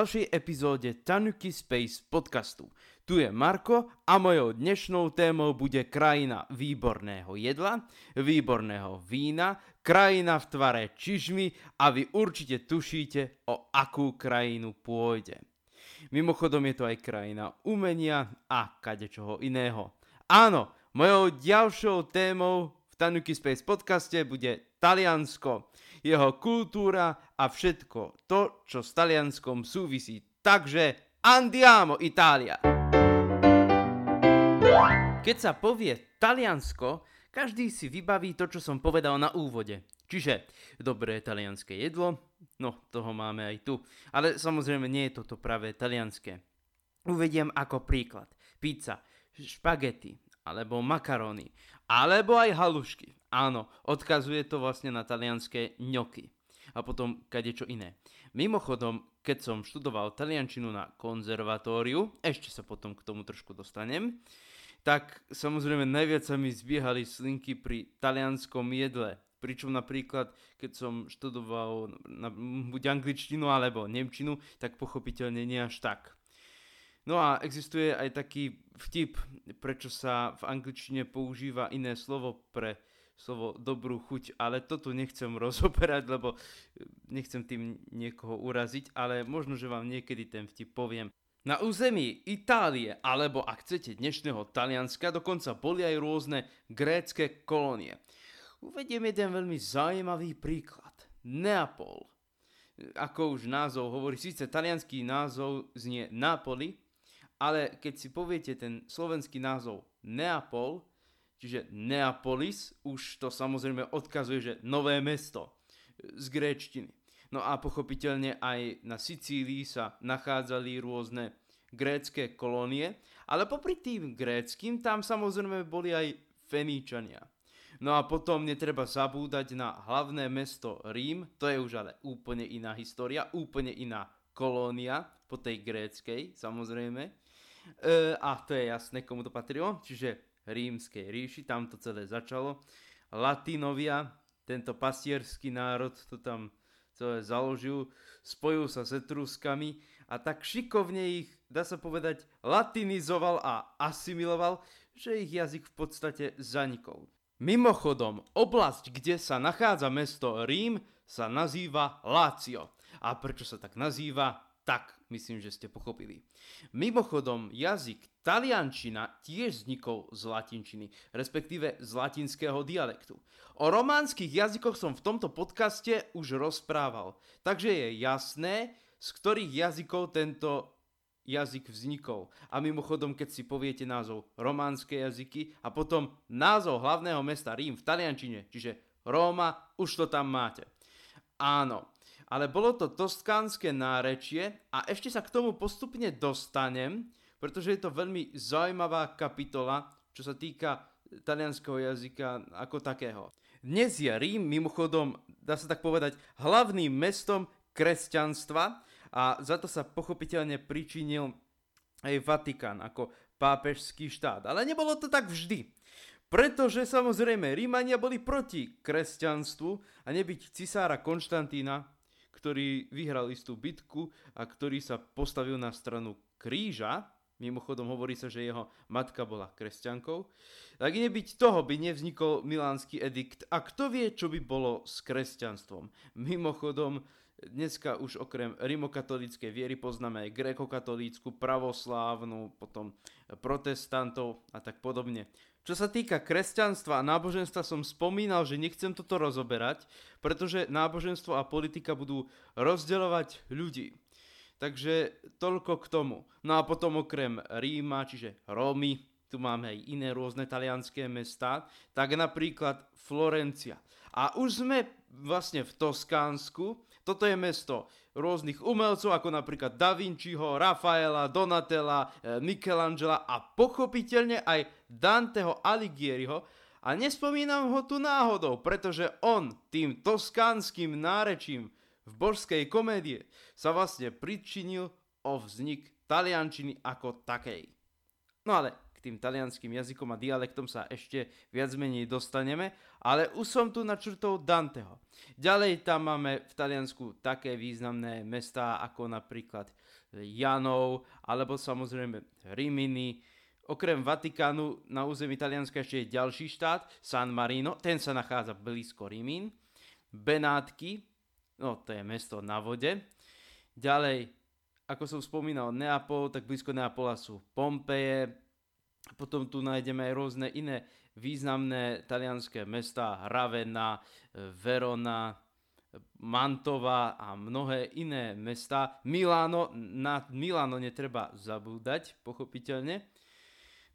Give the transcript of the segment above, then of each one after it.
ďalšej epizóde Tanuki Space podcastu. Tu je Marko a mojou dnešnou témou bude krajina výborného jedla, výborného vína, krajina v tvare čižmy a vy určite tušíte, o akú krajinu pôjde. Mimochodom je to aj krajina umenia a kadečoho iného. Áno, mojou ďalšou témou Tanuki Space podcaste bude Taliansko jeho kultúra a všetko to, čo s Talianskom súvisí. Takže andiamo Italia! Keď sa povie Taliansko, každý si vybaví to, čo som povedal na úvode. Čiže dobré talianské jedlo, no toho máme aj tu. Ale samozrejme nie je toto práve talianské. Uvediem ako príklad. Pizza, špagety, alebo makaróny, alebo aj halušky. Áno, odkazuje to vlastne na talianské ňoky a potom kadečo iné. Mimochodom, keď som študoval taliančinu na konzervatóriu, ešte sa potom k tomu trošku dostanem, tak samozrejme najviac sa mi zbiehali slinky pri talianskom jedle. Pričom napríklad, keď som študoval na, buď angličtinu alebo nemčinu, tak pochopiteľne nie až tak. No a existuje aj taký vtip, prečo sa v angličtine používa iné slovo pre slovo dobrú chuť, ale to tu nechcem rozoberať, lebo e, nechcem tým niekoho uraziť, ale možno, že vám niekedy ten vtip poviem. Na území Itálie, alebo ak chcete dnešného Talianska, dokonca boli aj rôzne grécké kolónie. Uvediem jeden veľmi zaujímavý príklad. Neapol. Ako už názov hovorí, síce talianský názov znie Napoli, ale keď si poviete ten slovenský názov Neapol, čiže Neapolis, už to samozrejme odkazuje, že nové mesto z gréčtiny. No a pochopiteľne aj na Sicílii sa nachádzali rôzne grécké kolónie, ale popri tým gréckým tam samozrejme boli aj Feníčania. No a potom netreba zabúdať na hlavné mesto Rím, to je už ale úplne iná história, úplne iná kolónia po tej gréckej samozrejme. E, a to je jasné, komu to patrilo, čiže rímskej ríši, tam to celé začalo. Latinovia, tento pastierský národ to tam celé založil, spojil sa s Etruskami a tak šikovne ich, dá sa povedať, latinizoval a asimiloval, že ich jazyk v podstate zanikol. Mimochodom, oblasť, kde sa nachádza mesto Rím, sa nazýva Lácio. A prečo sa tak nazýva? Tak, myslím, že ste pochopili. Mimochodom, jazyk Taliančina tiež vznikol z latinčiny, respektíve z latinského dialektu. O románskych jazykoch som v tomto podcaste už rozprával, takže je jasné, z ktorých jazykov tento jazyk vznikol. A mimochodom, keď si poviete názov románske jazyky a potom názov hlavného mesta Rím v taliančine, čiže Róma, už to tam máte. Áno, ale bolo to toskánske nárečie a ešte sa k tomu postupne dostanem, pretože je to veľmi zaujímavá kapitola, čo sa týka talianského jazyka ako takého. Dnes je Rím mimochodom, dá sa tak povedať, hlavným mestom kresťanstva a za to sa pochopiteľne pričinil aj Vatikán ako pápežský štát. Ale nebolo to tak vždy. Pretože samozrejme Rímania boli proti kresťanstvu a nebyť cisára Konštantína, ktorý vyhral istú bitku a ktorý sa postavil na stranu kríža, Mimochodom hovorí sa, že jeho matka bola kresťankou. Tak nebyť toho by nevznikol milánsky edikt. A kto vie, čo by bolo s kresťanstvom? Mimochodom, dneska už okrem rimokatolíckej viery poznáme aj grekokatolícku, pravoslávnu, potom protestantov a tak podobne. Čo sa týka kresťanstva a náboženstva som spomínal, že nechcem toto rozoberať, pretože náboženstvo a politika budú rozdeľovať ľudí. Takže toľko k tomu. No a potom okrem Ríma, čiže Rómy, tu máme aj iné rôzne talianské mesta, tak napríklad Florencia. A už sme vlastne v Toskánsku, toto je mesto rôznych umelcov, ako napríklad Da Vinciho, Rafaela, Donatella, eh, Michelangela a pochopiteľne aj Danteho Alighieriho. A nespomínam ho tu náhodou, pretože on tým toskánskym nárečím v božskej komédie sa vlastne pričinil o vznik taliančiny ako takej. No ale tým talianským jazykom a dialektom sa ešte viac menej dostaneme, ale už som tu načrtol Danteho. Ďalej tam máme v Taliansku také významné mestá ako napríklad Janov, alebo samozrejme Rimini, Okrem Vatikánu na území Talianska ešte je ďalší štát, San Marino, ten sa nachádza blízko Rimín. Benátky, no to je mesto na vode. Ďalej, ako som spomínal, Neapol, tak blízko Neapola sú Pompeje, potom tu nájdeme aj rôzne iné významné talianské mesta, Ravenna, Verona, Mantova a mnohé iné mesta. Miláno, na Miláno netreba zabúdať, pochopiteľne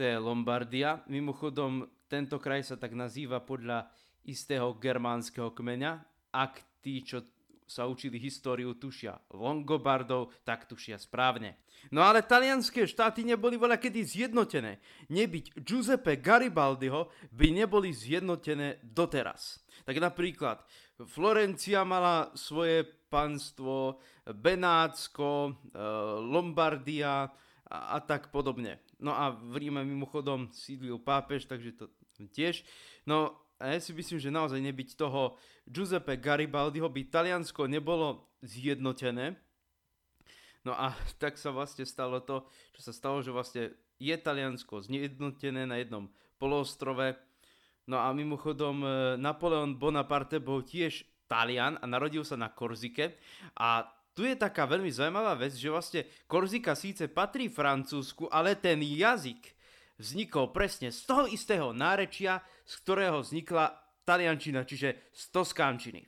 to je Lombardia. Mimochodom, tento kraj sa tak nazýva podľa istého germánskeho kmeňa. Ak tí, čo sa učili históriu, tušia Longobardov, tak tušia správne. No ale talianské štáty neboli voľa kedy zjednotené. Nebyť Giuseppe Garibaldiho by neboli zjednotené doteraz. Tak napríklad Florencia mala svoje panstvo, Benátsko, eh, Lombardia a tak podobne. No a v Ríme mimochodom sídlil pápež, takže to tiež. No a ja si myslím, že naozaj nebyť toho Giuseppe Garibaldiho by Taliansko nebolo zjednotené. No a tak sa vlastne stalo to, čo sa stalo, že vlastne je Taliansko zjednotené na jednom poloostrove. No a mimochodom e, Napoleon Bonaparte bol tiež Talian a narodil sa na Korzike a tu je taká veľmi zaujímavá vec, že vlastne Korzika síce patrí Francúzsku, ale ten jazyk vznikol presne z toho istého nárečia, z ktorého vznikla taliančina, čiže z toskánčiny.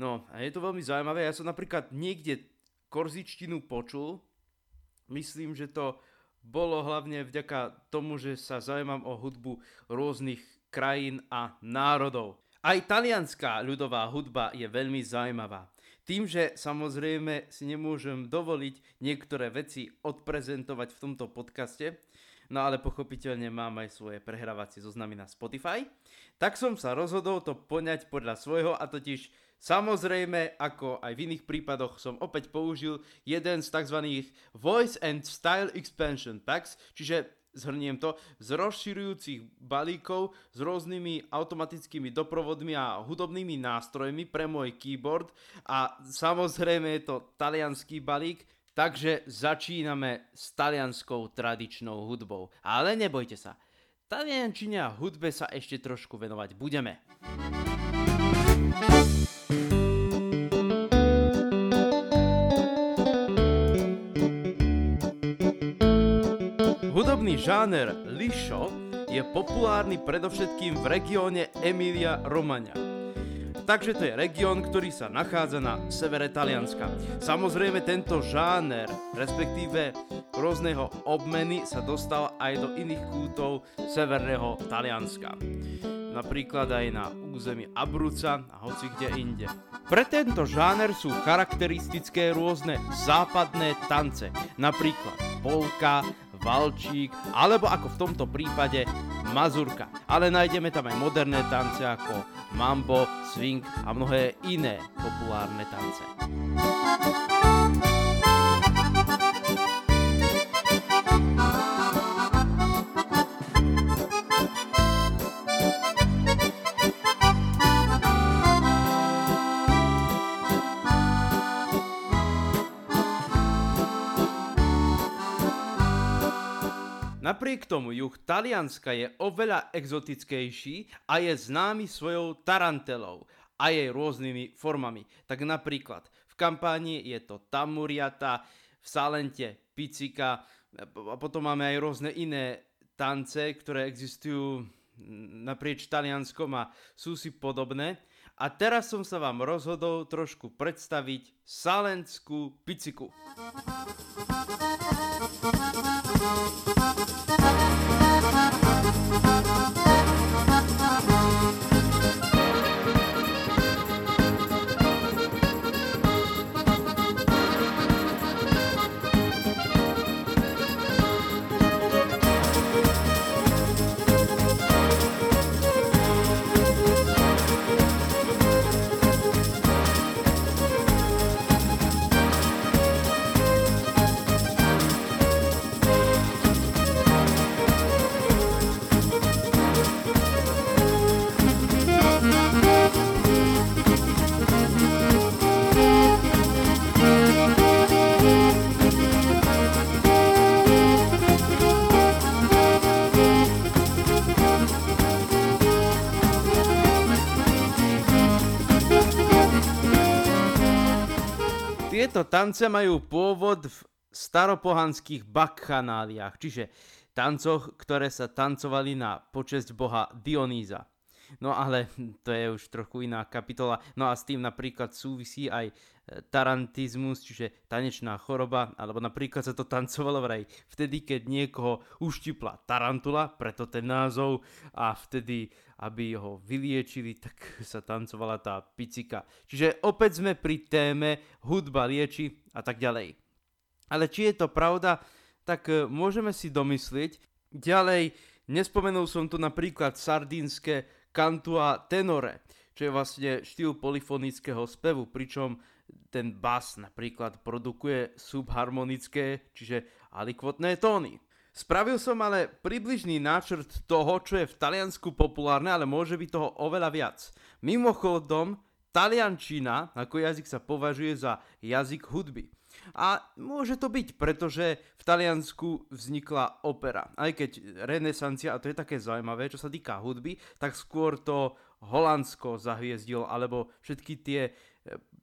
No a je to veľmi zaujímavé, ja som napríklad niekde korzičtinu počul, myslím, že to bolo hlavne vďaka tomu, že sa zaujímam o hudbu rôznych krajín a národov. Aj talianská ľudová hudba je veľmi zaujímavá. Tým, že samozrejme si nemôžem dovoliť niektoré veci odprezentovať v tomto podcaste, no ale pochopiteľne mám aj svoje prehrávacie zoznamy na Spotify, tak som sa rozhodol to poňať podľa svojho a totiž samozrejme, ako aj v iných prípadoch som opäť použil jeden z tzv. Voice and Style Expansion Packs, čiže zhrniem to, z rozširujúcich balíkov s rôznymi automatickými doprovodmi a hudobnými nástrojmi pre môj keyboard a samozrejme je to talianský balík, takže začíname s talianskou tradičnou hudbou. Ale nebojte sa, taliančine a hudbe sa ešte trošku venovať budeme. Hudobný žáner lišo je populárny predovšetkým v regióne Emilia Romagna. Takže to je región, ktorý sa nachádza na severe Talianska. Samozrejme tento žáner, respektíve rôzneho obmeny sa dostal aj do iných kútov severného Talianska. Napríklad aj na území Abruca a hoci kde inde. Pre tento žáner sú charakteristické rôzne západné tance, napríklad polka, valčík, alebo ako v tomto prípade mazurka. Ale nájdeme tam aj moderné tance ako mambo, swing a mnohé iné populárne tance. Napriek tomu juh Talianska je oveľa exotickejší a je známy svojou tarantelou a jej rôznymi formami. Tak napríklad v kampánii je to tamuriata, v Salente picika a potom máme aj rôzne iné tance, ktoré existujú naprieč Talianskom a sú si podobné. A teraz som sa vám rozhodol trošku predstaviť salenskú piciku. Thank you. Tieto tance majú pôvod v staropohanských bakchanáliách, čiže tancoch, ktoré sa tancovali na počesť boha Dionýza. No ale to je už trochu iná kapitola. No a s tým napríklad súvisí aj e, tarantizmus, čiže tanečná choroba, alebo napríklad sa to tancovalo vraj vtedy, keď niekoho uštipla tarantula, preto ten názov, a vtedy, aby ho vyliečili, tak sa tancovala tá picika. Čiže opäť sme pri téme hudba lieči a tak ďalej. Ale či je to pravda, tak e, môžeme si domyslieť. Ďalej, nespomenul som tu napríklad sardínske cantua tenore, čo je vlastne štýl polyfonického spevu, pričom ten bas napríklad produkuje subharmonické, čiže alikvotné tóny. Spravil som ale približný náčrt toho, čo je v Taliansku populárne, ale môže byť toho oveľa viac. Mimochodom, taliančina ako jazyk sa považuje za jazyk hudby. A môže to byť, pretože v Taliansku vznikla opera. Aj keď renesancia, a to je také zaujímavé, čo sa týka hudby, tak skôr to Holandsko zahviezdilo, alebo všetky tie,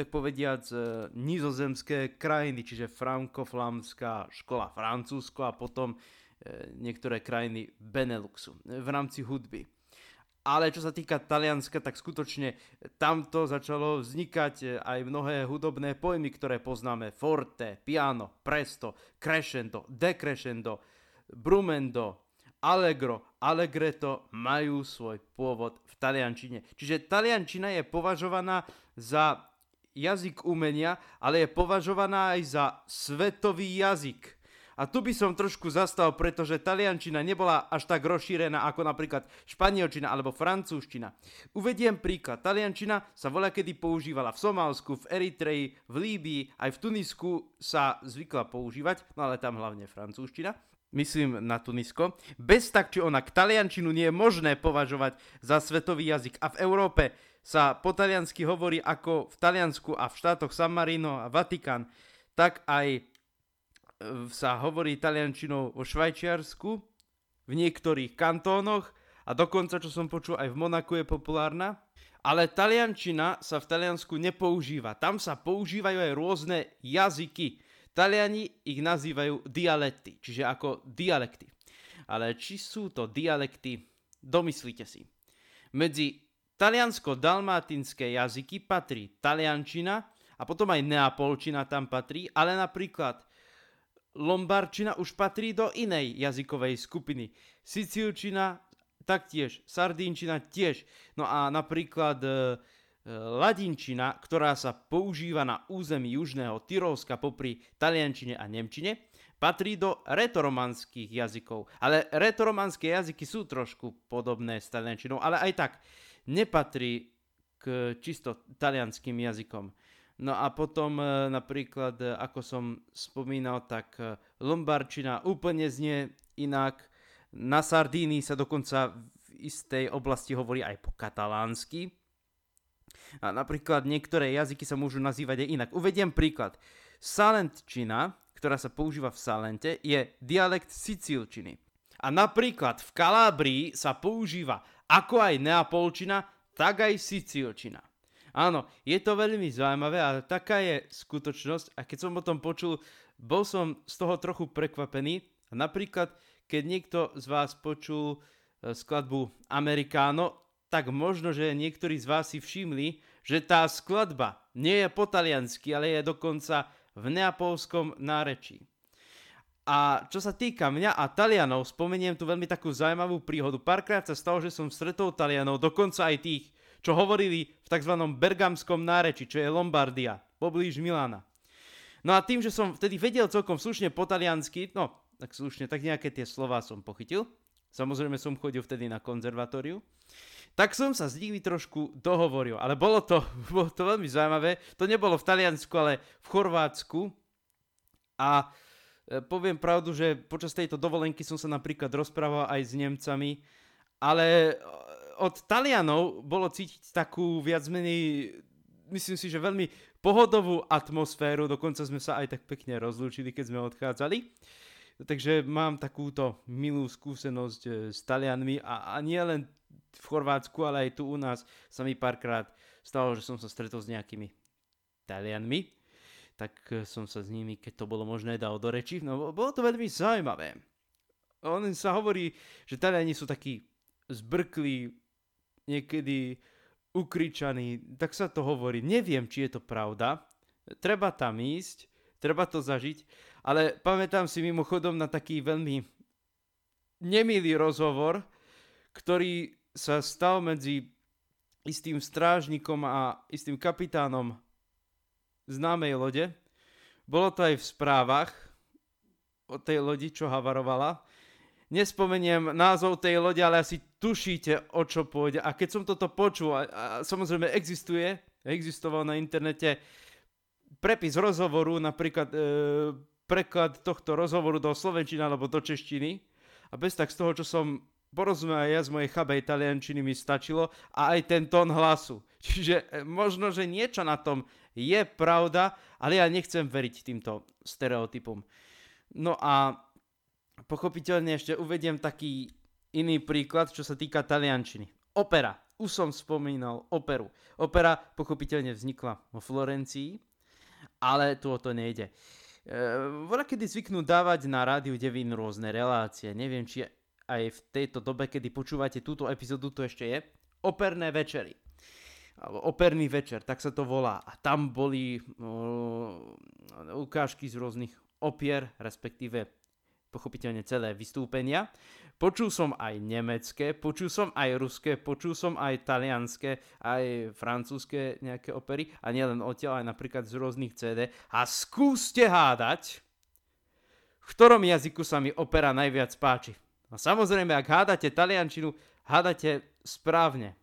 tak povediac, e, nizozemské krajiny, čiže frankoflamská škola Francúzsko a potom e, niektoré krajiny Beneluxu v rámci hudby ale čo sa týka Talianska, tak skutočne tamto začalo vznikať aj mnohé hudobné pojmy, ktoré poznáme. Forte, piano, presto, crescendo, decrescendo, brumendo, allegro, allegretto majú svoj pôvod v taliančine. Čiže taliančina je považovaná za jazyk umenia, ale je považovaná aj za svetový jazyk. A tu by som trošku zastal, pretože taliančina nebola až tak rozšírená ako napríklad španielčina alebo francúzština. Uvediem príklad. Taliančina sa voľa kedy používala v Somálsku, v Eritreji, v Líbii, aj v Tunisku sa zvykla používať, no ale tam hlavne francúzština myslím na Tunisko, bez tak či onak taliančinu nie je možné považovať za svetový jazyk a v Európe sa po taliansky hovorí ako v Taliansku a v štátoch San Marino a Vatikán, tak aj sa hovorí taliančinou vo Švajčiarsku, v niektorých kantónoch a dokonca, čo som počul, aj v Monaku je populárna. Ale taliančina sa v Taliansku nepoužíva. Tam sa používajú aj rôzne jazyky. Taliani ich nazývajú dialekty, čiže ako dialekty. Ale či sú to dialekty, domyslite si. Medzi taliansko-dalmátinské jazyky patrí taliančina a potom aj neapolčina tam patrí, ale napríklad Lombardčina už patrí do inej jazykovej skupiny. Sicílčina taktiež, Sardínčina tiež. No a napríklad e, ladinčina, ktorá sa používa na území južného Tyrolska popri taliančine a nemčine, patrí do retoromanských jazykov. Ale retoromanské jazyky sú trošku podobné s taliančinou, ale aj tak nepatrí k čisto talianským jazykom. No a potom e, napríklad, e, ako som spomínal, tak e, Lombarčina úplne znie inak. Na Sardínii sa dokonca v istej oblasti hovorí aj po katalánsky. A napríklad niektoré jazyky sa môžu nazývať aj inak. Uvediem príklad. Salentčina, ktorá sa používa v Salente, je dialekt Sicílčiny. A napríklad v Kalábrii sa používa ako aj Neapolčina, tak aj Sicílčina. Áno, je to veľmi zaujímavé, ale taká je skutočnosť a keď som o tom počul, bol som z toho trochu prekvapený. Napríklad, keď niekto z vás počul e, skladbu Americano, tak možno, že niektorí z vás si všimli, že tá skladba nie je po taliansky, ale je dokonca v neapolskom nárečí. A čo sa týka mňa a Talianov, spomeniem tu veľmi takú zaujímavú príhodu. Párkrát sa stalo, že som stretol Talianov, dokonca aj tých, čo hovorili v tzv. bergamskom náreči, čo je Lombardia, poblíž Milána. No a tým, že som vtedy vedel celkom slušne po taliansky, no tak slušne, tak nejaké tie slova som pochytil. Samozrejme som chodil vtedy na konzervatóriu. Tak som sa z nimi trošku dohovoril, ale bolo to, bolo to veľmi zaujímavé. To nebolo v Taliansku, ale v Chorvátsku. A e, poviem pravdu, že počas tejto dovolenky som sa napríklad rozprával aj s Nemcami, ale od Talianov bolo cítiť takú viac menej, myslím si, že veľmi pohodovú atmosféru, dokonca sme sa aj tak pekne rozlúčili, keď sme odchádzali. Takže mám takúto milú skúsenosť eh, s Talianmi a, a nie len v Chorvátsku, ale aj tu u nás sa mi párkrát stalo, že som sa stretol s nejakými Talianmi. tak eh, som sa s nimi, keď to bolo možné, dal do reči. No bolo to veľmi zaujímavé. On sa hovorí, že Taliani sú takí zbrklí, niekedy ukričaní, tak sa to hovorí. Neviem, či je to pravda. Treba tam ísť, treba to zažiť, ale pamätám si mimochodom na taký veľmi nemilý rozhovor, ktorý sa stal medzi istým strážnikom a istým kapitánom známej lode. Bolo to aj v správach o tej lodi, čo havarovala. Nespomeniem názov tej lode, ale asi tušíte, o čo pôjde. A keď som toto počul, a, a samozrejme existuje, existoval na internete prepis rozhovoru, napríklad e, preklad tohto rozhovoru do slovenčiny alebo do češtiny. A bez tak z toho, čo som porozumel aj ja z mojej chabej taliančiny mi stačilo a aj ten tón hlasu. Čiže e, možno, že niečo na tom je pravda, ale ja nechcem veriť týmto stereotypom. No a pochopiteľne ešte uvediem taký iný príklad, čo sa týka taliančiny. Opera. Už som spomínal operu. Opera pochopiteľne vznikla vo Florencii, ale tu o to nejde. E, voľa kedy zvyknú dávať na rádiu Devín rôzne relácie. Neviem, či aj v tejto dobe, kedy počúvate túto epizódu, to ešte je. Operné večery alebo operný večer, tak sa to volá. A tam boli no, ukážky z rôznych opier, respektíve pochopiteľne celé vystúpenia. Počul som aj nemecké, počul som aj ruské, počul som aj talianské, aj francúzske nejaké opery a nielen odtiaľ, aj napríklad z rôznych CD. A skúste hádať, v ktorom jazyku sa mi opera najviac páči. No samozrejme, ak hádate taliančinu, hádate správne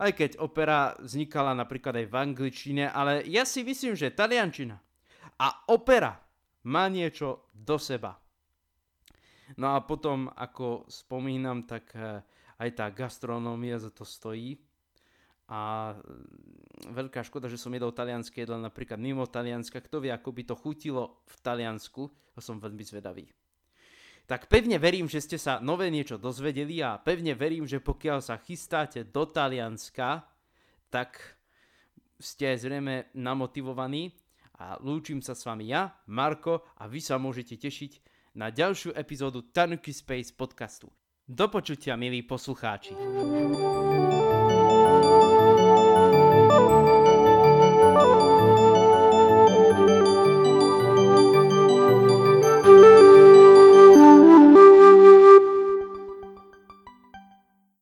aj keď opera vznikala napríklad aj v angličtine, ale ja si myslím, že taliančina a opera má niečo do seba. No a potom, ako spomínam, tak eh, aj tá gastronómia za to stojí. A mm, veľká škoda, že som jedol talianské jedlo napríklad mimo Talianska. Kto vie, ako by to chutilo v Taliansku, to som veľmi zvedavý. Tak pevne verím, že ste sa nové niečo dozvedeli a pevne verím, že pokiaľ sa chystáte do Talianska, tak ste zrejme namotivovaní a lúčim sa s vami ja, Marko a vy sa môžete tešiť na ďalšiu epizódu Tanuki Space podcastu. Do počutia, milí poslucháči.